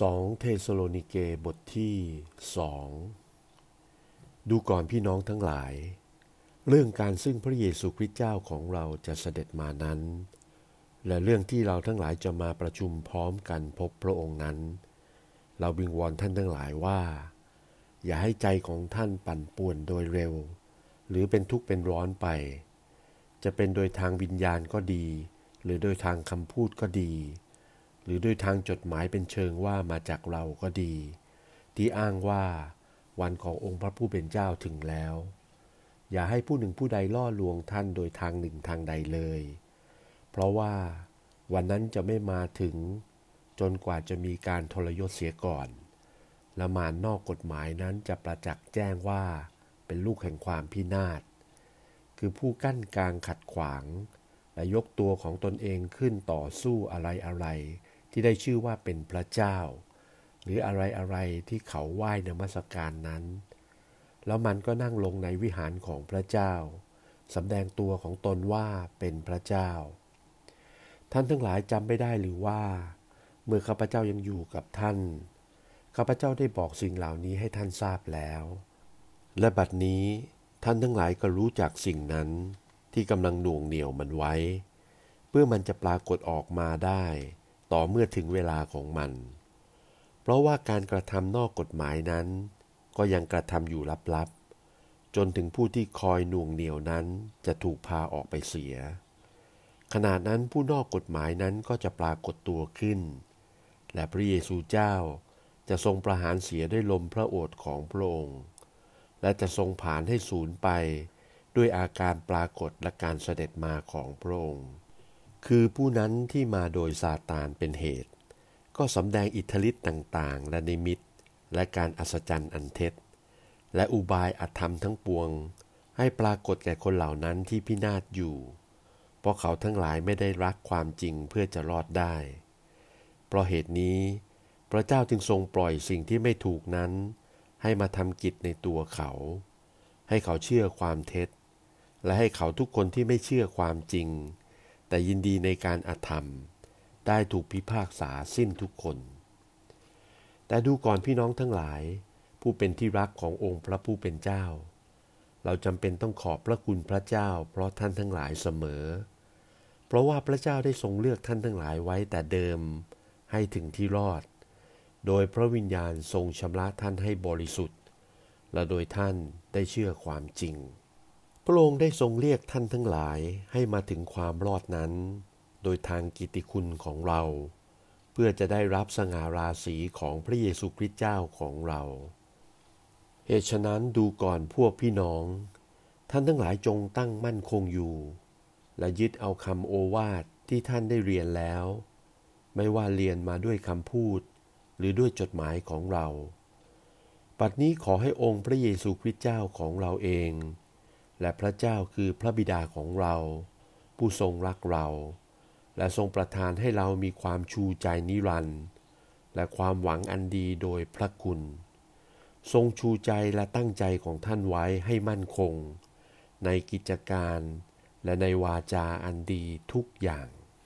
2เทสโลนิเกบทที่สองดูก่อนพี่น้องทั้งหลาย เรื่องการซึ่งพระเยซูคริสต์เจ้าของเราจะเสด็จมานั้น และเรื่องที่เราทั้งหลายจะมาประชุมพร้อมกันพบพระองค์นั้น เราบิงวอนท่านทั้งหลายว่า อย่าให้ใจของท่านปั่นป่วนโดยเร็ว หรือเป็นทุกข์เป็นร้อนไป จะเป็นโดยทางวิญญาณก็ดี หรือโดยทางคำพูดก็ดี หรือด้วยทางจดหมายเป็นเชิงว่ามาจากเราก็ดี ที่อ้างว่าวันขององค์พระผู้เป็นเจ้าถึงแล้ว อย่าให้ผู้หนึ่งผู้ใดล่อลวงท่านโดยทางหนึ่งทางใดเลย เพราะว่าวันนั้นจะไม่มาถึง จนกว่าจะมีการทรยศเสียก่อน ละมานนอกกฎหมายนั้นจะประจักษ์แจ้งว่าเป็นลูกแห่งความพินาศ คือผู้กั้นกลางขัดขวาง และยกตัวของตนเองขึ้นต่อสู้อะไรอะไร ที่ได้ชื่อว่าเป็นพระเจ้า หรืออะไรอะไรที่เขาไหว้นมัสการนั้น แล้วมันก็นั่งลงในวิหารของพระเจ้าสำแดงตัวของตนว่าเป็นพระเจ้า ท่านทั้งหลายจำไม่ได้หรือว่า เมื่อข้าพเจ้ายังอยู่กับท่านข้าพเจ้าได้บอกสิ่งเหล่านี้ให้ท่านทราบแล้ว และบัดนี้ท่านทั้งหลายก็รู้จักสิ่งนั้นที่กำลังหน่วงเหนี่ยวมันไว้ เพื่อมันจะปรากฏออกมาได้ ต่อเมื่อถึงเวลาของมัน เพราะว่าการกระทำนอกกฎหมายนั้น ก็ยังกระทำอยู่ลับๆ จนถึงผู้ที่คอยน่วงเหนียวนั้นจะถูกพาออกไปเสีย ขณะนั้นผู้นอกกฎหมายนั้นก็จะปรากฏตัวขึ้น และพระเยซูเจ้าจะทรงประหารเสียด้วยลมพระโอษฐ์ของพระองค์ และจะทรงผ่านให้สูญไปด้วยอาการปรากฏและการเสด็จมาของพระองค์ คือผู้นั้นที่มาโดยซาตานเป็นเหตุ ก็สำแดงอิทธิฤทธิ์ต่างๆ และนิมิต และการอัศจรรย์อันเท็จ และอุบายอธรรมทั้งปวง ให้ปรากฏแก่คนเหล่านั้นที่พินาศอยู่ เพราะเขาทั้งหลายไม่ได้รักความจริงเพื่อจะรอดได้ เพราะเหตุนี้ พระเจ้าจึงทรงปล่อยสิ่งที่ไม่ถูกนั้น ให้มาทำกิจในตัวเขา ให้เขาเชื่อความเท็จ และให้เขาทุกคนที่ไม่เชื่อความจริง แต่ยินดีในการอธรรม ได้ถูกพิพากษาสิ้นทุกคน แต่ดูก่อนพี่น้องทั้งหลาย ผู้เป็นที่รักขององค์พระผู้เป็นเจ้า เราจำเป็นต้องขอบพระคุณพระเจ้า เพราะท่านทั้งหลายเสมอ เพราะว่าพระเจ้าได้ทรงเลือกท่านทั้งหลายไว้แต่เดิมให้ถึงที่รอด โดยพระวิญญาณทรงชำระท่านให้บริสุทธิ์ และโดยท่านได้เชื่อความจริง พระองค์ได้ทรงเรียกท่านทั้งหลายให้มาถึงความรอดนั้น โดยทางกิติคุณของเรา เพื่อจะได้รับสง่าราศีของพระเยซูคริสต์เจ้าของเรา เหตุฉะนั้นดูก่อนพวกพี่น้อง ท่านทั้งหลายจงตั้งมั่นคงอยู่ และยึดเอาคำโอวาทที่ท่านได้เรียนแล้ว ไม่ว่าเรียนมาด้วยคำพูด หรือด้วยจดหมายของเรา ปัดนี้ขอให้องค์พระเยซูคริสต์เจ้าของเราเอง และพระเจ้าคือพระบิดาของเรา ผู้ทรงรักเรา และทรงประทานให้เรามีความชูใจนิรันดร์และความหวังอันดีโดยพระคุณ ทรงชูใจและตั้งใจของท่านไว้ให้มั่นคง ในกิจการและในวาจาอันดีทุกอย่าง